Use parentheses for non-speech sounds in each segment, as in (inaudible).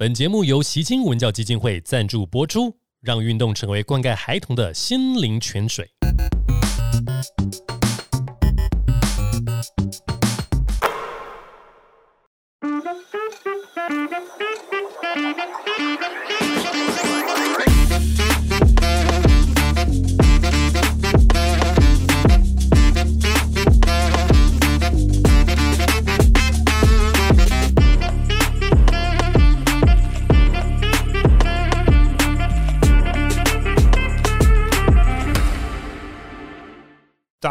本节目由习金文教基金会赞助播出，让运动成为灌溉孩童的心灵泉水。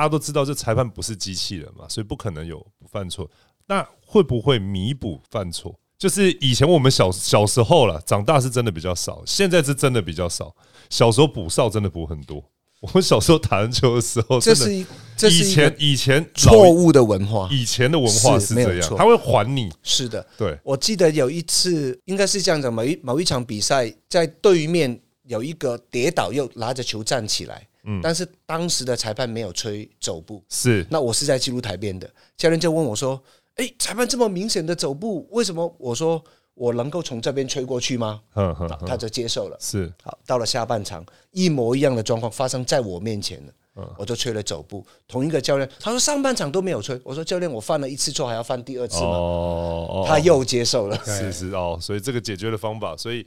家都知道，这裁判不是机器人嘛，所以不可能有不犯错。那会不会弥补犯错？就是以前我们小小时候了，长大是真的比较少，现在是真的比较少。小时候补哨真的补很多。我们小时候打篮球的时候，这是这是以前以前错误的文化，以前的文化是这样，他会还你。是的，对。我记得有一次，应该是这样子，某一某一场比赛，在对面有一个跌倒又拿着球站起来。嗯，但是当时的裁判没有吹走步，是那我是在记录台边的教练就问我说：“哎，裁判这么明显的走步，为什么？”我说：“我能够从这边吹过去吗？”嗯他就接受了。是好，到了下半场，一模一样的状况发生在我面前了，嗯，我就吹了走步。同一个教练他说上半场都没有吹，我说教练我犯了一次错还要犯第二次吗？哦，他又接受了。是是哦，所以这个解决的方法，所以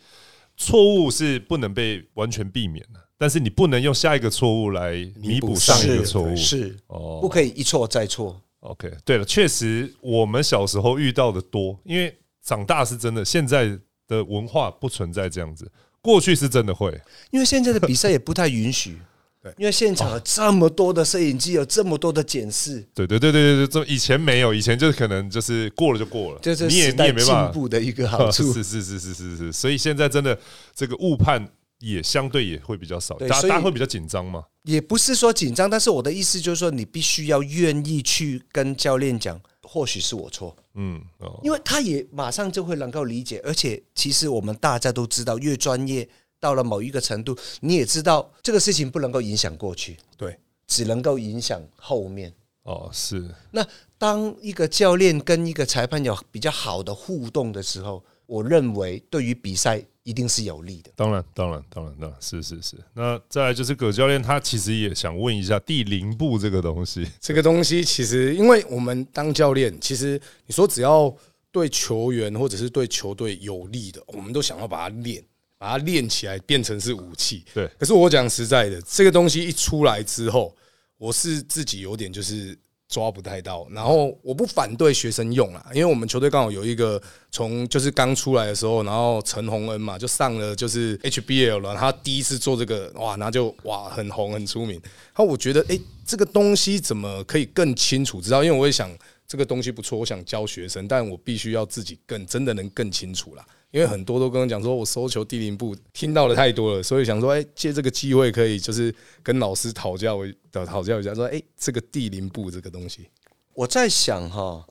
错误是不能被完全避免的。但是你不能用下一个错误来弥补上一个错误，是哦，不可以一错再错。OK，对了，确实我们小时候遇到的多，因为长大是真的，现在的文化不存在这样子，过去是真的会，因为现在的比赛也不太允许，对，因为现场有这么多的摄影机，有这么多的检视，对对对对对，这以前没有，以前就是可能就是过了就过了，就是你也你也没办法。进步的一个好处，(laughs) 是是是是是是，所以现在真的这个误判。也相对也会比较少，大家会比较紧张吗？也不是说紧张，但是我的意思就是说，你必须要愿意去跟教练讲，或许是我错，嗯，因为他也马上就会能够理解，而且其实我们大家都知道，越专业到了某一个程度，你也知道这个事情不能够影响过去，对，只能够影响后面。哦，是。那当一个教练跟一个裁判有比较好的互动的时候，我认为对于比赛。一定是有利的，当然，当然，当然，当然是是是。那再来就是葛教练，他其实也想问一下第零步这个东西。这个东西其实，因为我们当教练，其实你说只要对球员或者是对球队有利的，我们都想要把它练，把它练起来变成是武器。对。可是我讲实在的，这个东西一出来之后，我是自己有点就是。抓不太到，然后我不反对学生用啊，因为我们球队刚好有一个从就是刚出来的时候，然后陈宏恩嘛就上了就是 HBL 了，他第一次做这个哇，然后就哇很红很出名。然后我觉得哎，这个东西怎么可以更清楚知道？因为我也想这个东西不错，我想教学生，但我必须要自己更真的能更清楚了。因为很多都跟我讲说，我收球第零步听到的太多了，所以想说，哎，借这个机会可以就是跟老师讨教，的讨教一下，说，哎，这个第零步这个东西，我在想哈，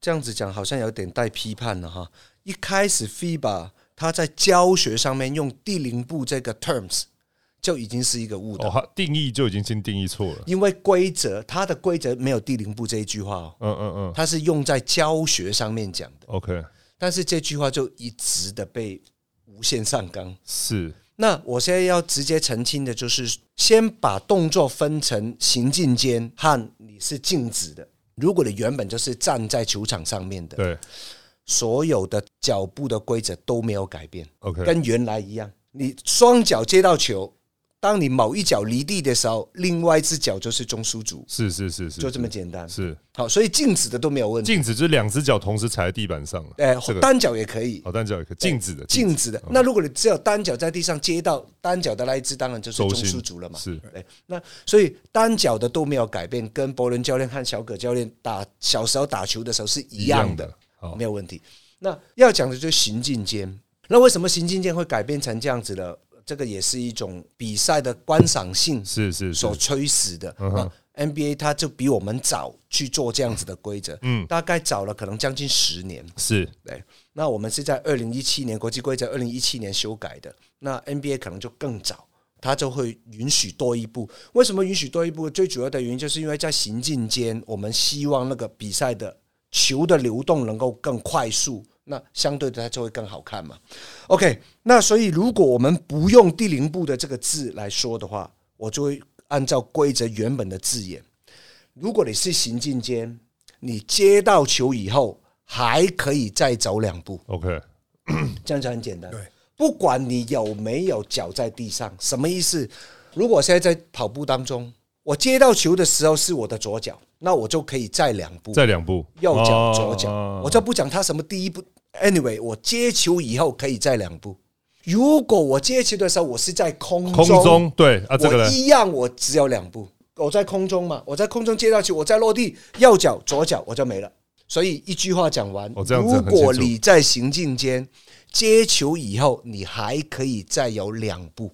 这样子讲好像有点带批判了哈。一开始 FIBA 他在教学上面用第零步这个 terms 就已经是一个误导，定义就已经先定义错了，因为规则它的规则没有第零步这一句话哦，嗯嗯嗯，它是用在教学上面讲的，OK。但是这句话就一直的被无限上纲。是，那我现在要直接澄清的就是，先把动作分成行进间和你是静止的。如果你原本就是站在球场上面的，对，所有的脚步的规则都没有改变，OK，跟原来一样。你双脚接到球。当你某一脚离地的时候，另外一只脚就是中枢组，是是是是，就这么简单。是好，所以静止的都没有问题。静止就是两只脚同时踩在地板上，哎，单脚也可以，哦，单脚也可以。静止的，静止的。那如果你只有单脚在地上接到单脚的那一只，当然就是中枢组了嘛。是，哎，那所以单脚的都没有改变，跟伯伦教练和小葛教练打小时候打球的时候是一样的，没有问题。那要讲的就是行进间，那为什么行进间会改变成这样子的？这个也是一种比赛的观赏性是是所催使的。NBA 它就比我们早去做这样子的规则，嗯，大概早了可能将近十年。是对。那我们是在二零一七年国际规则二零一七年修改的，那 NBA 可能就更早，它就会允许多一步。为什么允许多一步？最主要的原因就是因为在行进间，我们希望那个比赛的球的流动能够更快速。那相对的它就会更好看嘛。OK，那所以如果我们不用第零步的这个字来说的话，我就会按照规则原本的字眼。如果你是行进间，你接到球以后还可以再走两步，OK，这样就很简单。对，不管你有没有脚在地上，什么意思？如果我现在在跑步当中，我接到球的时候是我的左脚，那我就可以再两步，再两步，右脚、哦左脚，哦我就不讲他什么第一步。Anyway，我接球以后可以再两步。如果我接球的时候我是在空空中对啊，这个一样我只有两步。我在空中嘛，我在空中接到球，我在落地，右脚、左脚我就没了。所以一句话讲完，如果你在行进间接球以后，你还可以再有两步。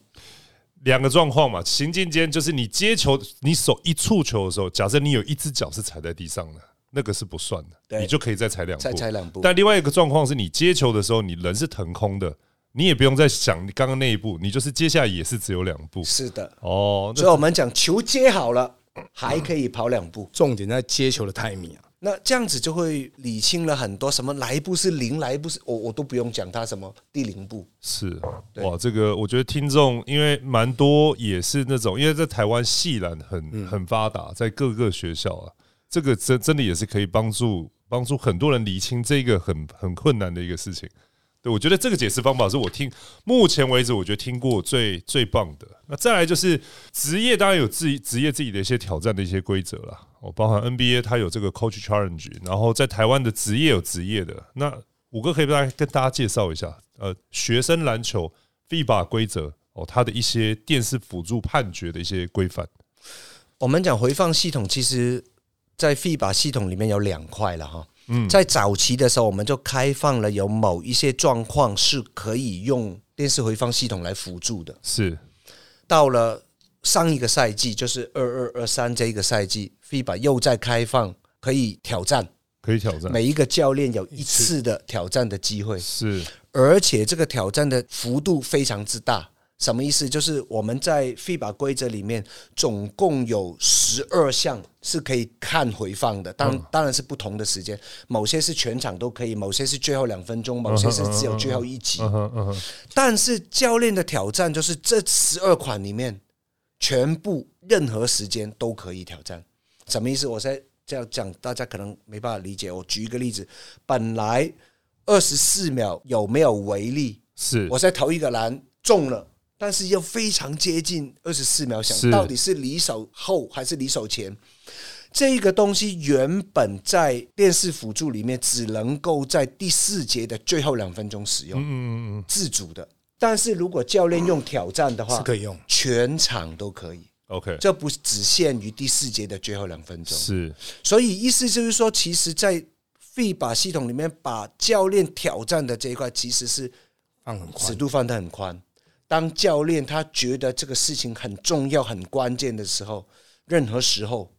两个状况嘛，行进间就是你接球，你手一触球的时候，假设你有一只脚是踩在地上的，那个是不算的，你就可以再踩两步，再踩两步但另外一个状况是你接球的时候，你人是腾空的，你也不用再想你刚刚那一步，你就是接下来也是只有两步。是的，哦，所以我们讲球接好了，还可以跑两步。重点在接球的 timing 啊。那这样子就会理清了很多，什么来一步是零，来一步是我我都不用讲它什么第零步。是哇，这个我觉得听众因为蛮多也是那种，因为在台湾系篮很很发达，在各个学校啊，这个真真的也是可以帮助帮助很多人理清这个很很困难的一个事情。对，我觉得这个解释方法是我听目前为止我觉得听过最最棒的。那再来就是职业，当然有自己职业自己的一些挑战的一些规则啦。哦，包含 NBA 它有这个 Coach Challenge，然后在台湾的职业有职业的。那五哥可以大跟大家介绍一下，呃，学生篮球 FIBA 规则哦，它的一些电视辅助判决的一些规范。我们讲回放系统，其实在 FIBA 系统里面有两块了哈。嗯，在早期的时候，我们就开放了有某一些状况是可以用电视回放系统来辅助的。是。到了上一个赛季，就是二二二三这一个赛季，FIBA 又在开放可以挑战，可以挑战，每一个教练有一次的挑战的机会，是。而且这个挑战的幅度非常之大。什么意思？就是我们在 FIBA 规则里面总共有十二项是可以看回放的，当当然是不同的时间，某些是全场都可以，某些是最后两分钟，某些是只有最后一集。但是教练的挑战就是这十二款里面，全部任何时间都可以挑战。什么意思？我在这样讲，大家可能没办法理解。我举一个例子，本来二十四秒有没有违例？是我在投一个篮中了，但是又非常接近二十四秒，是想到底是离手后还是离手前？这个东西原本在电视辅助里面只能够在第四节的最后两分钟使用，嗯嗯嗯，自主的。但是如果教练用挑战的话，是可以用，全场都可以，OK，这不只限于第四节的最后两分钟。是所以意思就是说，其实，在 FIBA 系统里面，把教练挑战的这一块，其实是放很宽。尺度放得很宽。当教练他觉得这个事情很重要、很关键的时候，任何时候，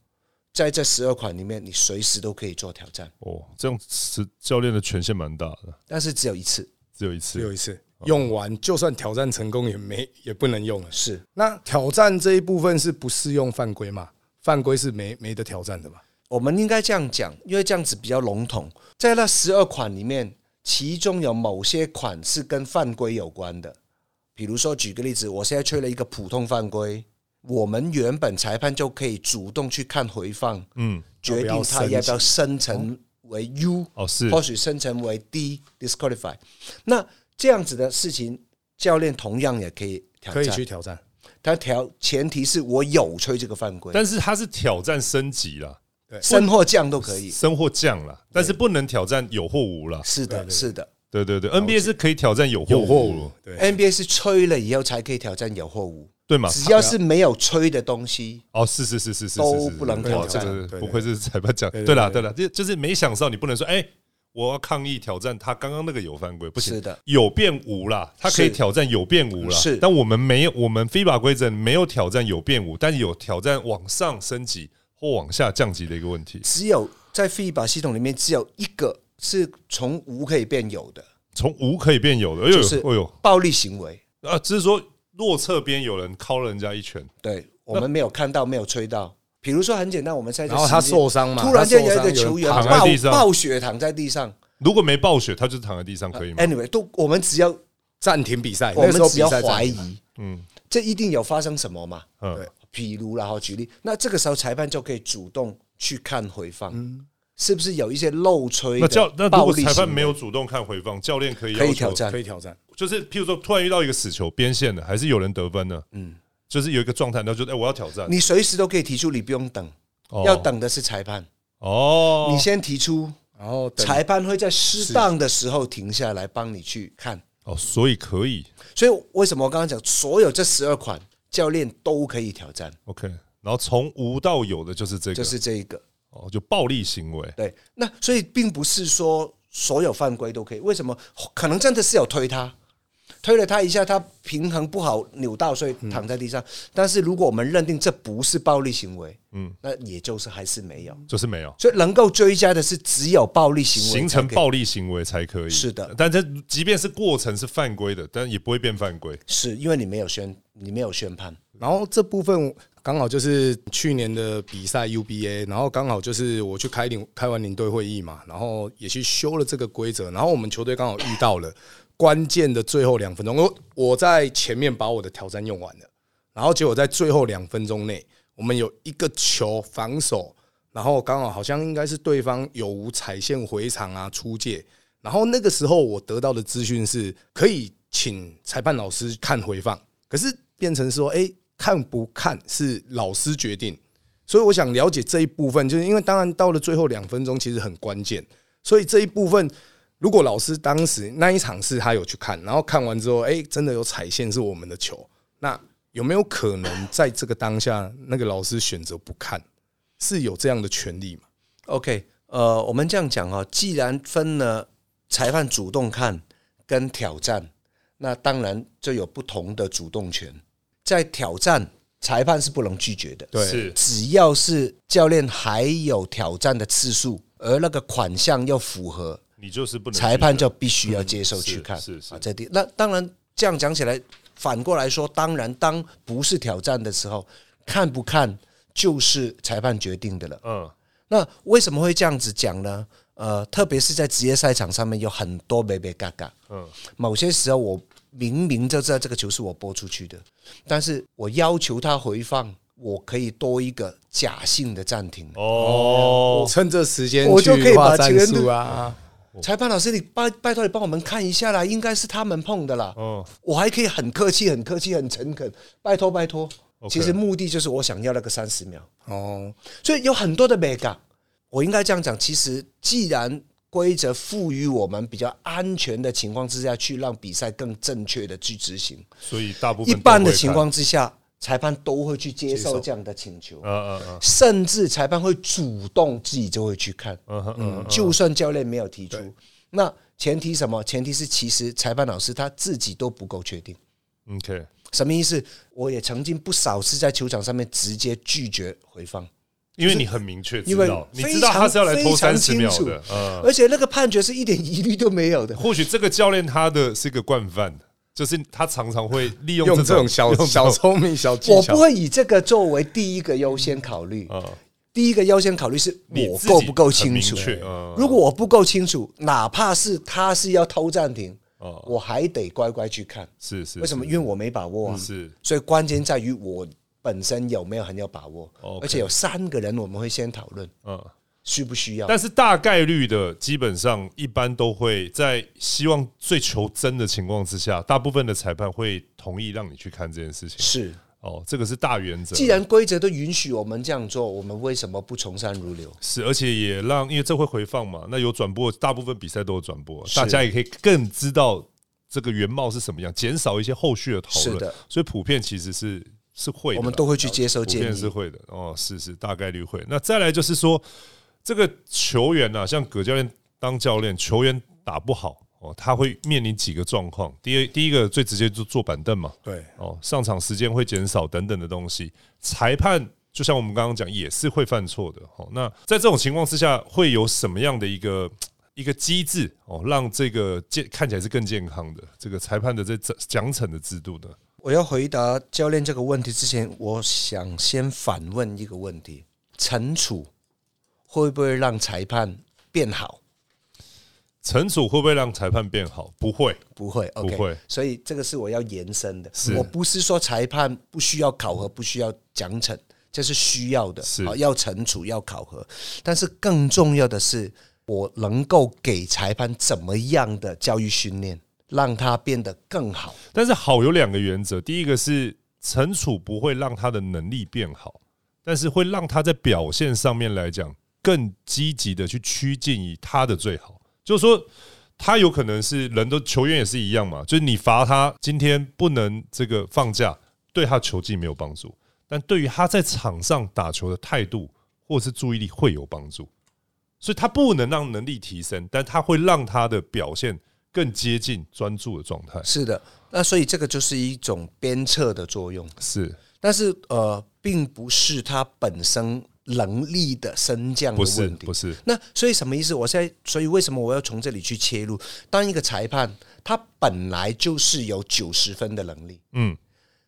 在这十二款里面，你随时都可以做挑战，哦，这样是教练的权限蛮大的，但是只有一次。只有一次，只有一次用完，就算挑战成功也没也不能用了。是那挑战这一部分是不适用犯规嘛？犯规是没没得挑战的嘛？我们应该这样讲，因为这样子比较笼统。在那十二款里面，其中有某些款是跟犯规有关的。比如说，举个例子，我现在吹了一个普通犯规，我们原本裁判就可以主动去看回放，嗯，决定他要不要生成为 U，哦是或许生成为 D disqualify。那这样子的事情，教练同样也可以挑可以战。去挑战。他挑前提是我有吹这个犯规，但是他是挑战升级了。对，升或降都可以。升或降了，但是不能挑战有或无了。是的，是的。对对对，NBA 是可以挑战有货有或无无，，对，NBA 是吹了以后才可以挑战有货物，对嘛？只要是没有吹的东西，哦，是是是是是，都不能挑战。不愧是裁判讲，对对对啦对对啦，就就是没想到你不能说，哎，我要抗议挑战他刚刚那个有犯规，不行，是的，有变无啦，他可以挑战有变无啦，是但我们没有，我们 FIBA 规则没有挑战有变无，但有挑战往上升级或往下降级的一个问题，只有在 FIBA 系统里面只有一个是从无可以变有的。从无可以变有的，哎呦就是哎呦。暴力行为。啊，只是说落侧边有人敲了人家一拳，对我们没有看到，没有吹到。比如说很简单，我们在这然后他受伤嘛，突然间有一个球员躺在暴地上。暴血躺在地上，如果没暴雪，他就躺在地上可以吗？Anyway，都我们只要暂停比赛，我们只要怀疑，嗯。这一定有发生什么嘛？嗯。对，比如然后举例，那这个时候裁判就可以主动去看回放，是不是有一些漏吹那教那如果裁判没有主动看回放，教练可以要求可以挑战。可以挑战。就是譬如说突然遇到一个死球边线的，还是有人得分的，嗯，就是有一个状态，然后就哎、我要挑战，你随时都可以提出，你不用等，哦。要等的是裁判。哦，你先提出，然后裁判会在适当的时候停下来帮你去看。哦，所以可以。所以为什么我刚刚讲，所有这十二款教练都可以挑战，OK，然后从无到有的就是这个，就是这一个。哦，就暴力行为，对，那所以并不是说所有犯规都可以。为什么？可能真的是有推他，推了他一下，他平衡不好扭到，所以躺在地上。但是如果我们认定这不是暴力行为，嗯，那也就是还是没有。就是没有所以能够追加的是只有暴力行为形成暴力行为才可以。是的但这即便是过程是犯规的，但也不会变犯规。是因为你没有宣，你没有宣判。然后这部分刚好就是去年的比赛 UBA，然后刚好就是我去开领开完领队会议嘛，然后也去修了这个规则，然后我们球队刚好遇到了关键的最后两分钟，我我在前面把我的挑战用完了，然后结果在最后两分钟内，我们有一个球防守，然后刚好好像应该是对方有无踩线回场啊出界，然后那个时候我得到的资讯是可以请裁判老师看回放，可是变成说，哎、看不看是老师决定。所以我想了解这一部分，就是因为当然到了最后两分钟其实很关键，所以这一部分如果老师当时那一场是他有去看，然后看完之后，哎、真的有踩线是我们的球，那有没有可能在这个当下那个老师选择不看，是有这样的权利吗？OK，呃，我们这样讲哦，既然分了裁判主动看跟挑战，那当然就有不同的主动权。在挑战，裁判是不能拒绝的。对是只要是教练还有挑战的次数，而那个款项又符合，你就是不能裁判就必须要接受去看。是是啊，这第那当然这样讲起来，反过来说，当然当不是挑战的时候，看不看就是裁判决定的了。嗯那为什么会这样子讲呢？呃，特别是在职业赛场上面，有很多美美嘎嘎。嗯某些时候我明明就知道这个球是我播出去的，但是我要求他回放，我可以多一个假性的暂停。哦，趁这时间我就可以把钱术啊，裁判老师，你拜拜托你帮我们看一下啦，应该是他们碰的啦。哦我还可以很客气、很客气、很诚恳，拜托拜托。其实目的就是我想要那个三十秒，哦，所以有很多的美感。我应该这样讲，其实既然规则赋予我们比较安全的情况之下，去让比赛更正确的去执行，所以大部分一般的情，况之下，裁判都会去接接受受这样的请求，嗯嗯嗯甚至裁判会主动自己就会去看。嗯哼嗯就算教练没有提出，那前提什么？前提是其实裁判老师他自己都不够确定。嗯，OK，什么意思？我也曾经不少次在球场上面直接拒绝回放，因为你很明确知道，你知道他是要来偷三十秒的，嗯，而且那个判决是一点疑虑都没有的。或许这个教练他的是一个惯犯，就是他常常会利用用这这种小小聪明、小技巧我不，会以这个作为第一个优先考虑，啊，第一个优先考虑是我够不够清楚。嗯如果我不够清楚，哪怕是他是要偷暂停，哦我还得乖乖去看。是是，为什么？因为我没把握啊。是所以关键在于我本身有没有很有把握而且有三个人我们会先讨论嗯。需不需要。但是大概率的，基本上一般都会在希望最求真的情况之下，大部分的裁判会同意让你去看这件事情。是，哦，这个是大原则。既然规则都允许我们这样做，我们为什么不从善如流？是，而且也让，因为这会回放嘛，那有转播，大部分比赛都有转播，大家也可以更知道这个原貌是什么样，减少一些后续的讨论。是的，所以普遍其实是是会的，我们都会去接受普建议。是会的。哦，是是，大概率会。那再来就是说，这个球员啊，像葛教练当教练，球员打不好哦，他会面临几个状况。第一，第一个最直接就坐板凳嘛，对，哦，上场时间会减少等等的东西。裁判就像我们刚刚讲，也是会犯错的。哦，那在这种情况之下，会有什么样的一个一个机制哦，让这个健看起来是更健康的这个裁判的这奖奖惩的制度呢？我要回答教练这个问题之前，我想先反问一个问题：惩处会不会让裁判变好？惩处会不会让裁判变好？不会，不会，OK，不会所以这个是我要延伸的。我不是说裁判不需要考核，不需要奖惩，这是需要的，是好要惩处，要考核。但是更重要的是，我能够给裁判怎么样的教育训练，让他变得更好。但是好有两个原则，第一个是惩处不会让他的能力变好，但是会让他在表现上面来讲更积极的去趋近于他的最好。就是说，他有可能是人都球员也是一样嘛，就是你罚他今天不能这个放假，对他球技没有帮助，但对于他在场上打球的态度或是注意力会有帮助。所以他不能让能力提升，但他会让他的表现更接近专注的状态。是的，那所以这个就是一种鞭策的作用。是但是呃，并不是他本身能力的升降的不是问题不。是？那所以什么意思？我现在所以为什么我要从这里去切入？当一个裁判，他本来就是有九十分的能力，嗯，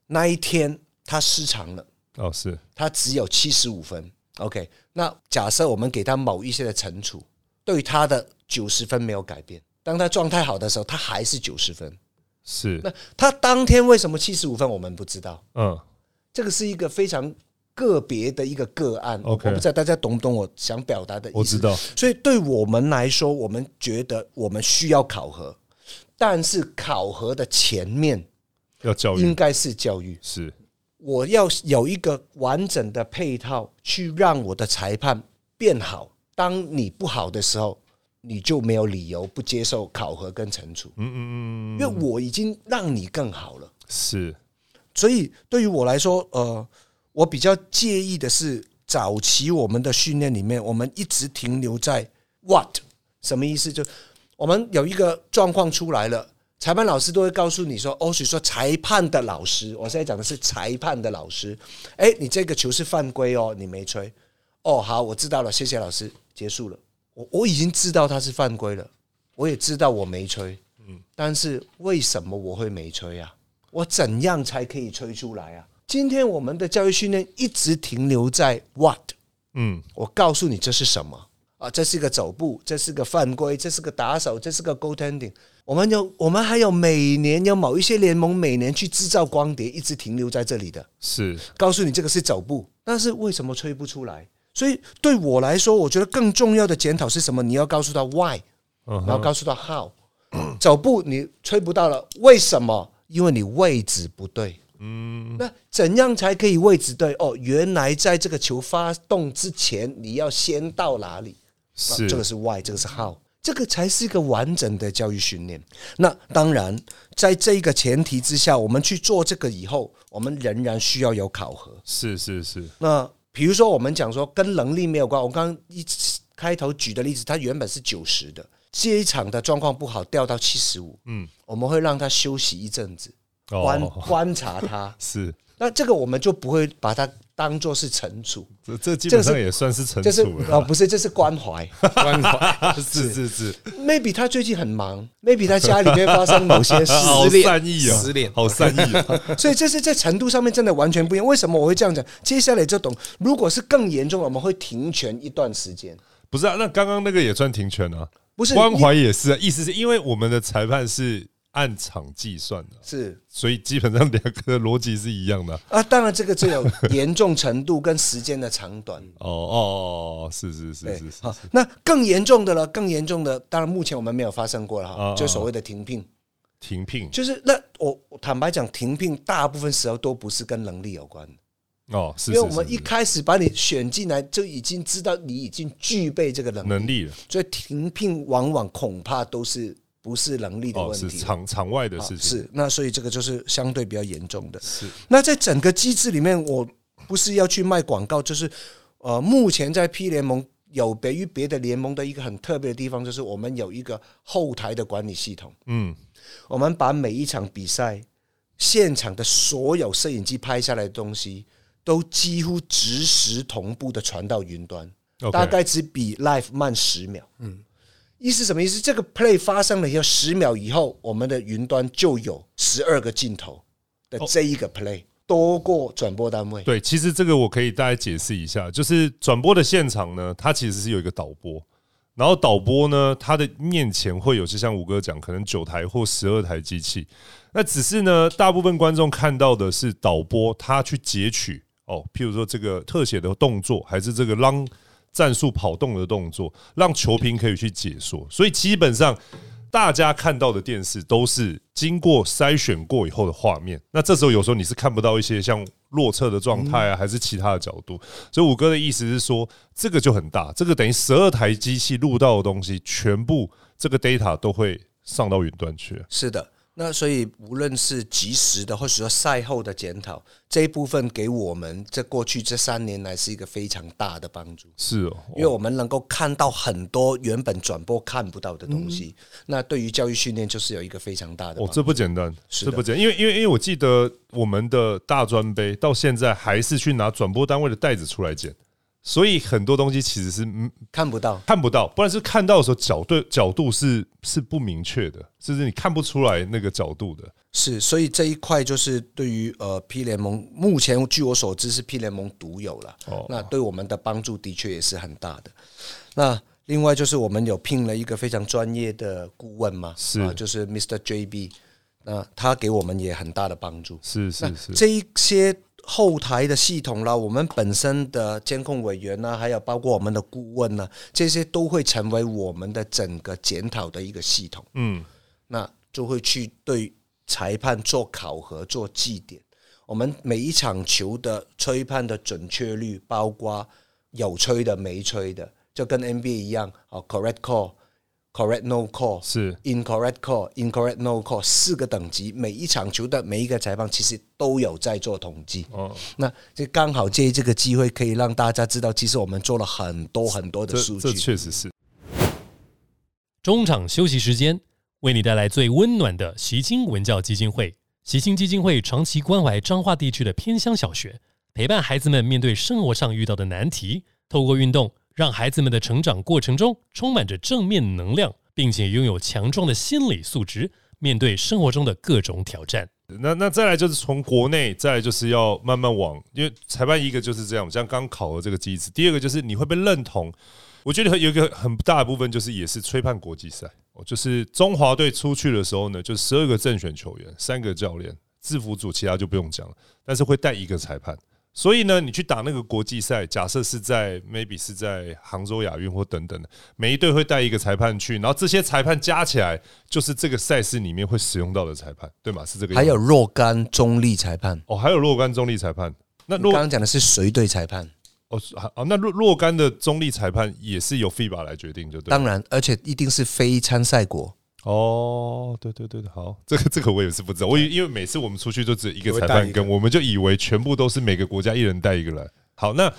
那一天他失常了，哦，是他只有七十五分。OK，那假设我们给他某一些的惩处，对他的九十分没有改变。当他状态好的时候，他还是九十分。是，那他当天为什么七十五分？我们不知道。嗯，这个是一个非常个别的一个个案 OK 我不知道大家懂不懂我想表达的意思。我知道，所以对我们来说，我们觉得我们需要考核，但是考核的前面要教育应该是教育。是我要有一个完整的配套，去让我的裁判变好。当你不好的时候，你就没有理由不接受考核跟惩处。嗯嗯嗯，因为我已经让你更好了。是所以对于我来说，呃，我比较介意的是，早期我们的训练里面，我们一直停留在 what 什么意思？就我们有一个状况出来了，裁判老师都会告诉你说，哦，许说裁判的老师，我现在讲的是裁判的老师，哎，你这个球是犯规哦，你没吹，哦，好，我知道了，谢谢老师，结束了。我我已经知道他是犯规了，我也知道我没吹，嗯，但是为什么我会没吹啊？我怎样才可以吹出来啊？今天我们的教育训练一直停留在 what，嗯我告诉你这是什么啊？这是一个走步，这是个犯规，这是个打手，这是个 goaltending。我们有，我们还有每年有某一些联盟每年去制造光碟，一直停留在这里的，是告诉你这个是走步，但是为什么吹不出来？所以对我来说，我觉得更重要的检讨是什么？你要告诉他 why，嗯然后告诉他 how。走步你吹不到了，为什么？因为你位置不对。嗯，那怎样才可以位置对？哦，原来在这个球发动之前，你要先到哪里？是这个是 why，这个是 how，这个才是一个完整的教育训练。那当然，在这个前提之下，我们去做这个以后，我们仍然需要有考核。是是是那比如说，我们讲说跟能力没有关，我刚刚一开头举的例子，他原本是九十的，这一场的状况不好，掉到七十五，嗯，我们会让他休息一阵子，观、哦。观察他。(laughs) 是，那这个我们就不会把它当做是惩处，这这基本上也算是惩就是处了。哦，不是，这是关怀。关怀 (laughs) 是是是，maybe 他最近很忙，maybe 他家里面发生某些事，(laughs) 好失恋善意哦，失恋好善意哦。(laughs) 所以这是在程度上面真的完全不一样。为什么我会这样讲？接下来就懂。如果是更严重，我们会停权一段时间。不是啊，那刚刚那个也算停权啊，不是关怀也是啊，意思是因为我们的裁判是按场计算的，是。所以基本上两个的逻辑是一样的。啊。啊，当然这个只有严重程度跟时间的长短。(laughs) 哦哦哦，是是是对是，是好，那更严重的了，更严重的，当然目前我们没有发生过了啊哈，就所谓的停聘，停聘。就是那我我坦白讲，停聘大部分时候都不是跟能力有关的。哦，是因为我们一开始把你选进来，就已经知道你已经具备这个能力，能力了。所以停聘往往恐怕都是不是能力的哦，是问题。场场外的啊事情，是，那所以这个就是相对比较严重的。是那在整个机制里面，我不是要去卖广告，就是呃，目前在 P 联盟有别于别的联盟的一个很特别的地方，就是我们有一个后台的管理系统，嗯我们把每一场比赛现场的所有摄影机拍下来的东西，都几乎实时同步的传到云端。大概只比 live 慢十秒。嗯，意思什么意思？这个 play 发生了以后，十秒以后，我们的云端就有十二个镜头的这一个 play，、多过转播单位。对，其实这个我可以大家解释一下，就是转播的现场呢，它其实是有一个导播，然后导播呢，他的面前会有，就像五哥讲，可能九台或十二台机器。那只是呢，大部分观众看到的是导播他去截取哦，譬如说这个特写的动作，还是这个让战术跑动的动作，让球评可以去解说。所以基本上大家看到的电视都是经过筛选过以后的画面。那这时候有时候你是看不到一些像落侧的状态啊，还是其他的角度。所以五哥的意思是说，这个就很大，这个等于十二台机器录到的东西，全部这个 data 都会上到云端去。是的。那所以，无论是及时的，或者说赛后的检讨，这一部分给我们这过去这三年来是一个非常大的帮助。是哦，因为我们能够看到很多原本转播看不到的东西。那对于教育训练，就是有一个非常大的。哦，这不简单，这不简，因为因为因为我记得我们的大专杯到现在还是去拿转播单位的袋子出来剪。所以很多东西其实是看不到，看不到，不然是看到的时候角对角度是是不明确的，甚至你看不出来那个角度的。是，所以这一块就是对于呃 P 联盟目前据我所知是 P 联盟独有了。哦，那对我们的帮助的确也是很大的。那另外就是我们有聘了一个非常专业的顾问嘛，是啊，就是 Mr. JB，那他给我们也很大的帮助。是是是，这一些。后台的系统啦，我们本身的监控委员呢，还有包括我们的顾问呢，这些都会成为我们的整个检讨的一个系统。嗯，那就会去对裁判做考核、做记点。我们每一场球的吹判的准确率，包括有吹的、没吹的，就跟 NBA 一样啊，correct call。Correct no call 是 incorrect call incorrect no call 四个等级，每一场球的每一个裁判其实都有在做统计。哦，那这刚好借这个机会可以让大家知道，其实我们做了很多很多的数据。这确实是。中场休息时间，为你带来最温暖的习青文教基金会。习青基金会长期关怀彰化地区的偏乡小学，陪伴孩子们面对生活上遇到的难题，透过运动。让孩子们的成长过程中充满着正面能量，并且拥有强壮的心理素质，面对生活中的各种挑战。那那再来就是从国内，再来就是要慢慢往，因为裁判一个就是这样，像刚考核这个机制。第二个就是你会被认同。我觉得有一个很大的部分就是也是吹判国际赛。就是中华队出去的时候呢，就十二个正选球员，三个教练，制服组其他就不用讲了，但是会带一个裁判。所以呢，你去打那个国际赛，假设是在 maybe 是在杭州亚运或等等的，每一队会带一个裁判去，然后这些裁判加起来就是这个赛事里面会使用到的裁判，对吗？是这个。还有若干中立裁判哦，还有若干中立裁判。那刚刚讲的是谁队裁判哦，哦，那若若干的中立裁判也是由 FIBA 来决定，就对。当然，而且一定是非参赛国。哦，对对对好，这个这个我也是不知道，我因为每次我们出去就只有一个裁判跟，我们就以为全部都是每个国家一人带一个来。好，那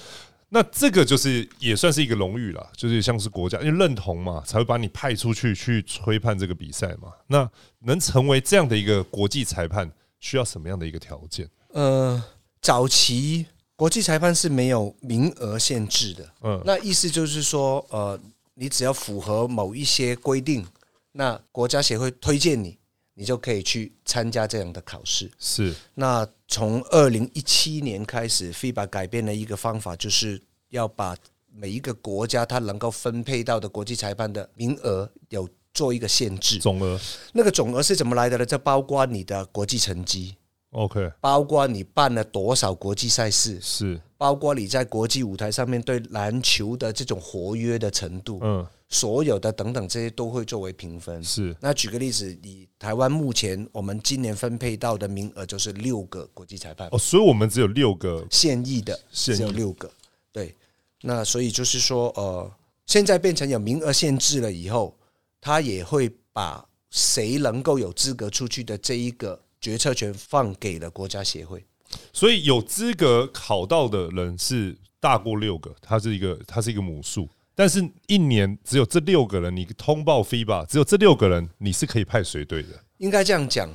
那这个就是也算是一个荣誉了，就是像是国家因为认同嘛，才会把你派出去去吹判这个比赛嘛。那能成为这样的一个国际裁判，需要什么样的一个条件？呃，早期国际裁判是没有名额限制的，嗯，那意思就是说，呃，你只要符合某一些规定。那国家协会推荐你，你就可以去参加这样的考试。是。那从二零一七年开始，FIBA 改变了一个方法，就是要把每一个国家它能够分配到的国际裁判的名额有做一个限制。总额。那个总额是怎么来的呢？这包括你的国际成绩。OK。包括你办了多少国际赛事。是。包括你在国际舞台上面对篮球的这种活跃的程度。嗯。所有的等等这些都会作为评分。是。那举个例子，以台湾目前我们今年分配到的名额就是六个国际裁判。哦，所以我们只有六个现役的，只有六个。对。那所以就是说，呃，现在变成有名额限制了以后，他也会把谁能够有资格出去的这一个决策权放给了国家协会。所以有资格考到的人是大过六个，它是一个，它是一个母数。但是，一年只有这六个人，你通报 FIBA，只有这六个人，你是可以派随队的。应该这样讲，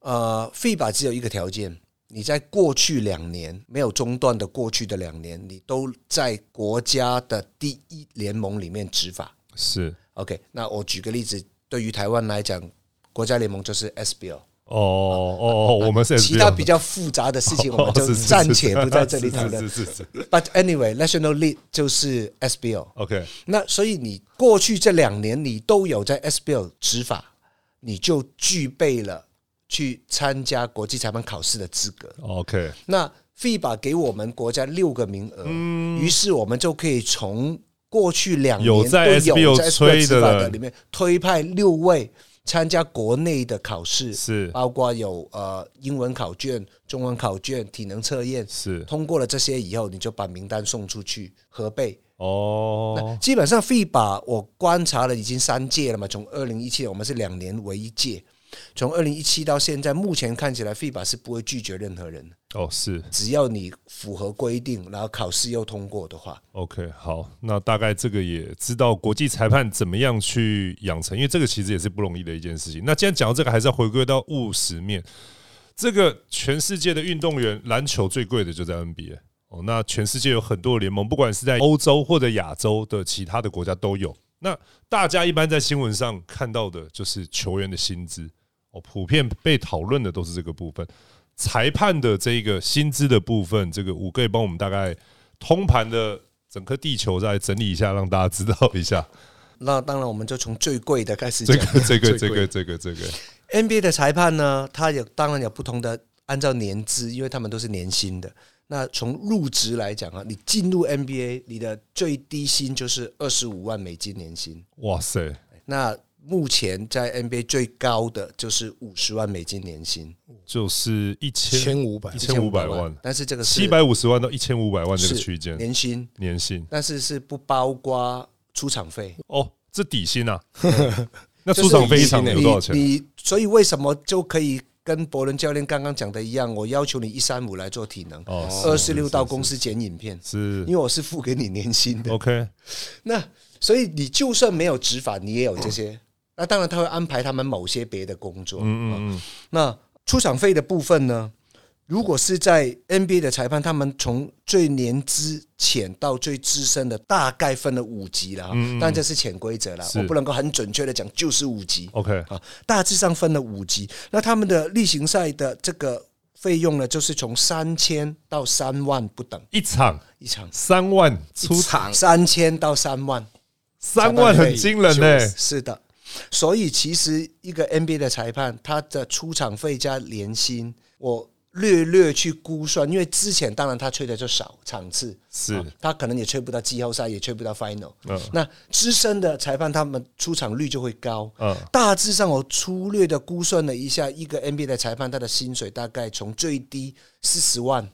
呃，FIBA 只有一个条件，你在过去两年没有中断的过去的两年，你都在国家的第一联盟里面执法。是 OK。那我举个例子，对于台湾来讲，国家联盟就是 SBL。哦哦哦，我们是其他比较复杂的事情，(laughs) 我们就暂且不在这里讨论。是是是。But anyway, National League 就是 SBL。OK，那所以你过去这两年你都有在 SBL 执法，你就具备了去参加国际裁判考试的资格。OK，那 FIBA 给我们国家六个名额，于是我们就可以从过去两年有在都 SBL 有在 SBL 的里面推派六位参加国内的考试，是。包括有呃英文考卷、中文考卷、体能测验，是。通过了这些以后，你就把名单送出去核备。哦，基本上 FIBA 我观察了已经三届了嘛，从二零一七年我们是两年为一届，从二零一七到现在，目前看起来 FIBA 是不会拒绝任何人的，哦是只要你符合规定，然后考试又通过的话，OK，好，那大概这个也知道国际裁判怎么样去养成，因为这个其实也是不容易的一件事情。那既然讲到这个，还是要回归到务实面。这个全世界的运动员，篮球最贵的就在 NBA 哦。那全世界有很多联盟，不管是在欧洲或者亚洲的其他的国家都有。那大家一般在新闻上看到的就是球员的薪资哦，普遍被讨论的都是这个部分。裁判的这个薪资的部分，这个五个也帮我们大概通盘的整个地球再整理一下，让大家知道一下。那当然我们就从最贵的开始讲这。个这个这个这个这个 NBA 的裁判呢，他有当然有不同的按照年资，因为他们都是年薪的。那从入职来讲啊，你进入 NBA，你的最低薪就是二十五万美金年薪。哇塞，那目前在 NBA 最高的就是五十万美金年薪，就是一千千五百一千五百万，但是这个是七百五十万到一千五百万这个区间年薪，年薪但是是不包括出场费。哦，这底薪啊。(laughs) 那出场费一场有多少钱？你你所以为什么就可以跟伯伦教练刚刚讲的一样？我要求你一三五来做体能，哦二四六到公司剪影片，是因为我是付给你年薪的。OK，那所以你就算没有执法，你也有这些。那当然他会安排他们某些别的工作。嗯嗯嗯，那出场费的部分呢？如果是在 NBA 的裁判，他们从最年资浅到最资深的，大概分了五级了哈。但这是潜规则了，我不能够很准确的讲就是五级 OK，啊。大致上分了五级。那他们的例行赛的这个费用呢，就是从三千到三万不等一场一场，三万出场三千到三万。三万很惊人呢、是的，所以其实一个 NBA 的裁判，他的出场费加年薪，我略略去估算，因为之前当然他吹的就少场次，是啊他可能也吹不到季后赛，也吹不到 final。嗯那资深的裁判他们出场率就会高。嗯大致上我粗略的估算了一下，一个 NBA 的裁判他的薪水大概从最低四十万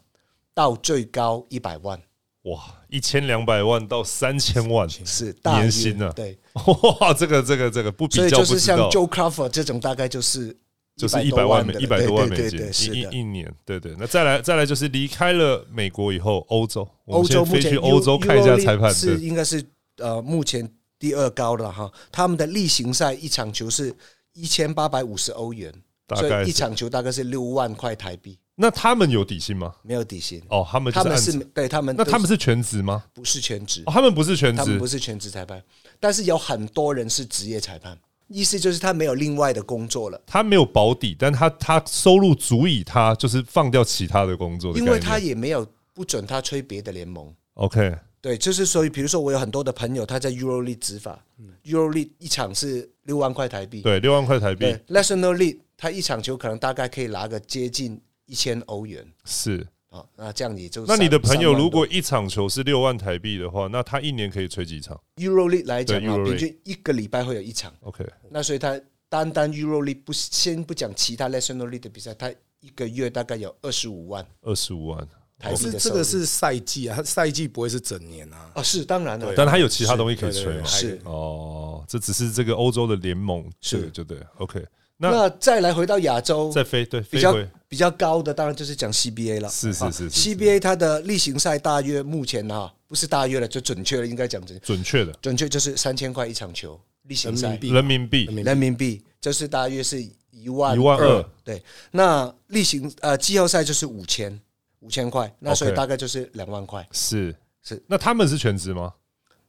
到最高一百万，哇，一千两百万到三千万，是大年薪啊。对，(laughs) 哇，这个这个这个不比所以较就是像，Joe Crawford 这种，大概就是就是一100多百万美一百多万美对金一一一年，对对。那再来再来就是离开了美国以后，欧洲，我欧们先飞洲目前去欧洲看一下裁判，是，应该是呃目前第二高的哈。他们的例行赛一场球是一千八百五十欧元，大概是所以一场球大概是六万块台币，那他们有底薪吗？没有底薪。哦，他们他们是对他们那他们是全职吗？不是全职。哦，，他们不是全职。他们不，是全职裁判，但是有很多人是职业裁判，意思就是他没有另外的工作了。他没有保底，但他他收入足以他就是放掉其他的工作的，因为他也没有不准他吹别的联盟。OK 对，就是所以，比如说我有很多的朋友，他在 EuroLeague 执法，EuroLeague 一场是六万块台币，嗯对六万块台币。对，National League 他一场球可能大概可以拿个接近一千欧元是。啊，那这样也就那你的朋友3万多如果一场球是六万台币的话，那他一年可以吹几场 EuroLeague 来讲啊，平均一个礼拜会有一场，？OK，那所以他单单 EuroLeague 不先不讲其他 National League 的比赛，他一个月大概有二十五万二十五万，台币是这个是赛季啊，它赛季不会是整年啊。啊，是当然了，但他有其他东西可以吹嘛？是哦，这只是这个欧洲的联盟，是对就对。OK，那那再来回到亚洲，再飞对比较飞比较高的当然就是讲 CBA 了。是是是 CBA 它的例行赛大约目前哈不是大约了，就准确了，应该讲准准确的。准确就是三千块一场球例行赛。人民币。人民币。人民币，就是大约是一万一万二，对，那例行呃季后赛就是五千五千块，那所以大概就是两万块。是。是。那他们是全职吗？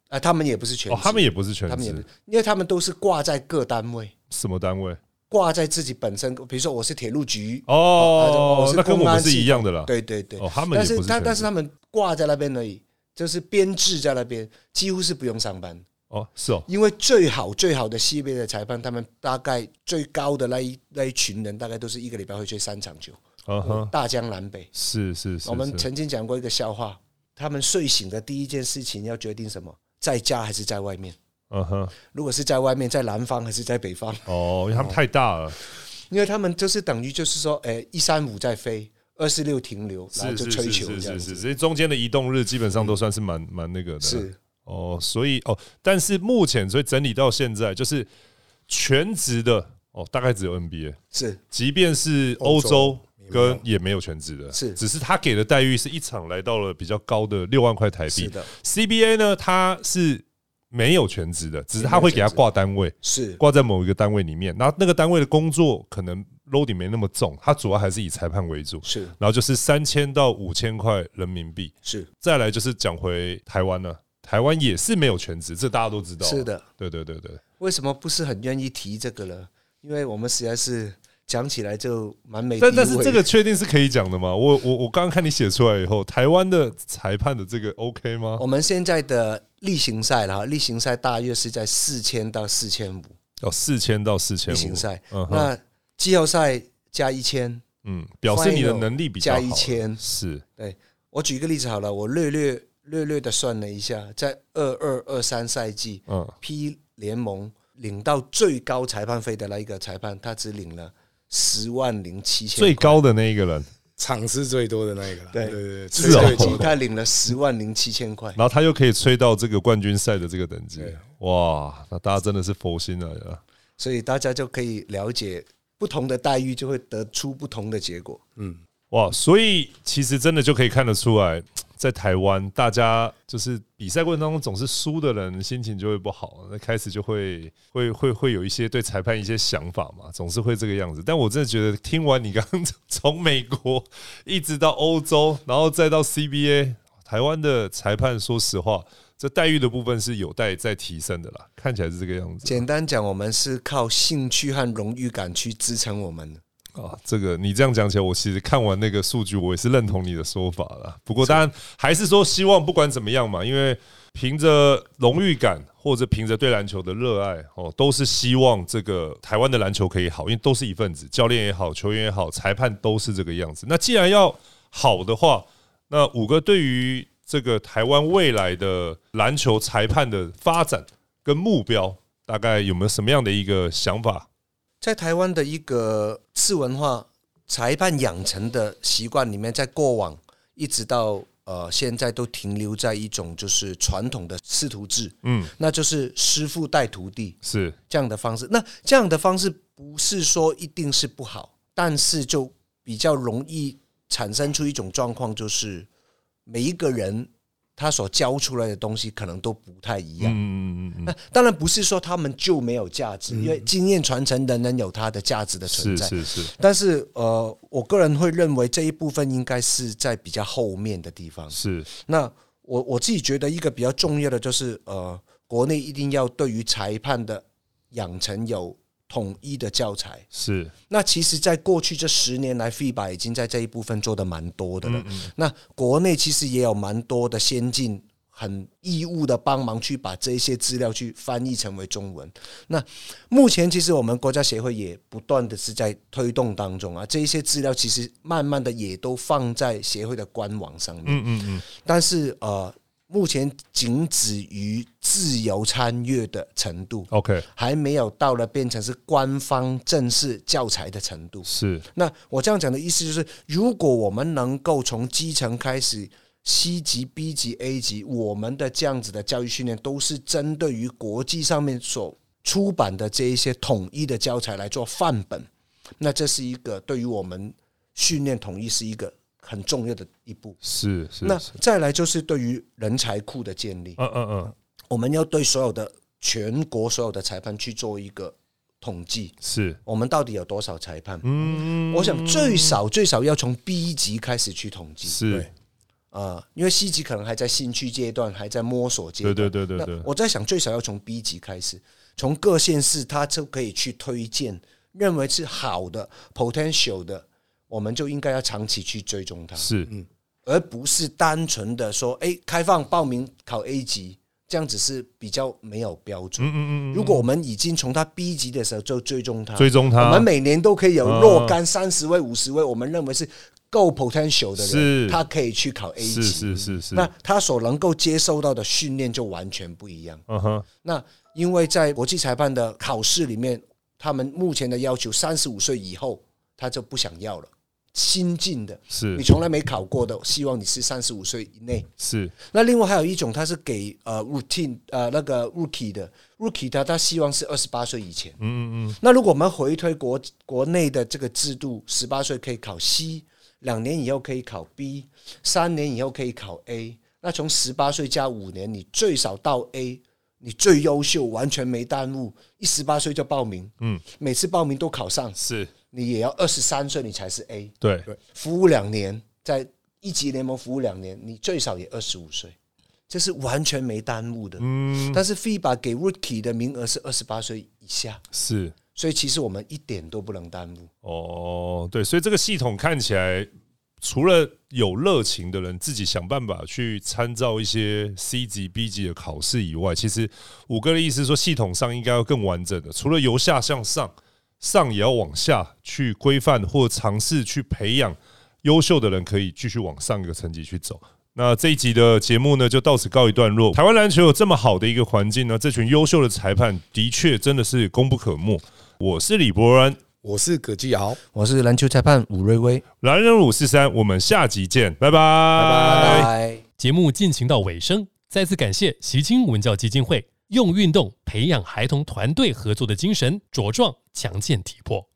啊，他们也不是全职，哦，他们也不是全他们也不职，因为他们都是挂在各单位，什么单位？挂在自己本身，比如说我是铁路局哦我，是那跟我们是一样的啦。对对对，哦，他们但是他但是他们挂在那边而已，就是编制在那边，几乎是不用上班。哦，是哦，因为最好最好的系列的裁判，他们大概最高的那一那一群人，大概都是一个礼拜会吹三场球，嗯哼，大江南北。是是是，我们曾经讲过一个笑话，他们睡醒的第一件事情要决定什么，在家还是在外面？嗯哼，如果是在外面，在南方还是在北方？哦，因为他们太大了，因为他们就是等于就是说，哎，一三五在飞，二四六停留，然后就是吹是球这样是是是，子。所以中间的移动日基本上都算是蛮蛮那个的。是。哦，所以哦，但是目前所以整理到现在，就是全职的哦，大概只有 NBA，是。即便是欧洲欧洲跟也没有全职的，是。只是他给的待遇是一场来到了比较高的六万块台币。是的，CBA 呢，它是没有全职的，只是他会给他挂单位，是挂在某一个单位里面，然后那个单位的工作可能 loading 没那么重，他主要还是以裁判为主。是然后就是三千到五千块人民币，是再来就是讲回台湾呢，台湾也是没有全职，这大家都知道。是，的。对对对对，为什么不是很愿意提这个呢？因为我们实在是讲起来就蛮美但但是这个确定是可以讲的吗？我我我刚刚看你写出来以后，台湾的裁判的这个 OK 吗？我们现在的例行赛了哈，例行赛大约是在四千到四千五。哦，四千到四千五。例行，赛，嗯那季后赛加一千。嗯，表示你的能力比较好。加1000是。我举一个例子好了，我略略略略的算了一下，在二二二三赛季嗯。P 联盟领到最高裁判费的那一个裁判，他只领了十万零七千，最高的那一个人，场次最多的那一个了，对对对 (laughs) 他领了十万零七千块。然后他又可以吹到这个冠军赛的这个等级，哇，那大家真的是佛心了呀！所以大家就可以了解不同的待遇，就会得出不同的结果。嗯哇，所以其实真的就可以看得出来，在台湾，大家就是比赛过程当中总是输的人，心情就会不好，那开始就会会会会有一些对裁判一些想法嘛，总是会这个样子。但我真的觉得，听完你刚刚 (laughs) 从美国一直到欧洲，然后再到 CBA，台湾的裁判，说实话，这待遇的部分是有待再提升的啦，看起来是这个样子。简单讲，我们是靠兴趣和荣誉感去支撑我们的。啊，这个你这样讲起来，我其实看完那个数据，我也是认同你的说法了。不过当然还是说，希望不管怎么样嘛，因为凭着荣誉感或者凭着对篮球的热爱哦，都是希望这个台湾的篮球可以好，因为都是一份子，教练也好，球员也好，裁判都是这个样子。那既然要好的话，那五个对于这个台湾未来的篮球裁判的发展跟目标，大概有没有什么样的一个想法？在台湾的一个次文化裁判养成的习惯里面，在过往一直到呃现在都停留在一种就是传统的师徒制，嗯，那就是师傅带徒弟是这样的方式。那这样的方式不是说一定是不好，但是就比较容易产生出一种状况，就是每一个人他所教出来的东西可能都不太一样。嗯嗯嗯嗯那当然不是说他们就没有价值，因为经验传承仍然有它的价值的存是在。是是，但是呃，我个人会认为这一部分应该是在比较后面的地方。是那我我自己觉得一个比较重要的就是呃，国内一定要对于裁判的养成有统一的教材。是，那其实，在过去这十年来，FIBA 已经在这一部分做的蛮多的了。那国内其实也有蛮多的先进。很义务的帮忙去把这些资料去翻译成为中文。那目前其实我们国家协会也不断的是在推动当中啊，这一些资料其实慢慢的也都放在协会的官网上面。嗯嗯嗯，但是呃，目前仅止于自由参阅的程度，OK，还没有到了变成是官方正式教材的程度。是那我这样讲的意思就是，如果我们能够从基层开始，C 级、B 级、A 级，我们的这样子的教育训练都是针对于国际上面所出版的这一些统一的教材来做范本。那这是一个对于我们训练统一是一个很重要的一步。是是，那再来就是对于人才库的建立，嗯嗯嗯，我们要对所有的全国所有的裁判去做一个统计，是，我们到底有多少裁判？嗯，我想最少最少要从 B 级开始去统计是。对，啊、因为 C 级可能还在兴趣阶段，还在摸索阶段。对对对对那，我在想，最少要从 B 级开始，从各县市他就可以去推荐认为是好的 potential 的，我们就应该要长期去追踪它，是，嗯。而不是单纯的说，哎，开放报名考 A 级，这样子是比较没有标准。嗯嗯嗯，如果我们已经从他 B 级的时候就追踪他，追踪他我们每年都可以有若干三十位、五十位，我们认为是够 potential 的是。人，他可以去考 A 级。是是是是，那他所能够接受到的训练就完全不一样。嗯哼，那因为在国际裁判的考试里面，他们目前的要求三十五岁以后他就不想要了，新进的是。你从来没考过的，希望你是三十五岁以内。是。那另外还有一种，他是给呃 routine 呃那个 rookie 的。rookie 他，他希望是二十八岁以前。嗯嗯嗯，那如果我们回推国国内的这个制度，十八岁可以考 C，两年以后可以考 B，三年以后可以考 A。那从十八岁加五年，你最少到 A，你最优秀，完全没耽误，一十八岁就报名，嗯，每次报名都考上，是你也要二十三岁你才是 A，对，服务两年，在一级联盟服务两年，你最少也二十五岁，这是完全没耽误的。嗯但是 FIBA 给 Rookie 的名额是二十八岁以下，是。所以其实我们一点都不能耽误。哦，对，所以这个系统看起来，除了有热情的人自己想办法去参照一些 C 级、B 级的考试以外，其实五哥的意思是说，系统上应该要更完整的，除了由下向上，上也要往下去规范或尝试去培养优秀的人，可以继续往上一个层级去走。那这一集的节目呢，就到此告一段落。台湾篮球有这么好的一个环境呢，这群优秀的裁判的确真的是功不可没。我是李博恩，我是葛继尧，我是篮球裁判武瑞威，男人五四三，我们下集见，拜拜，拜拜。节目进行到尾声，再次感谢习青文教基金会用运动培养孩童团队合作的精神，茁壮强健体魄。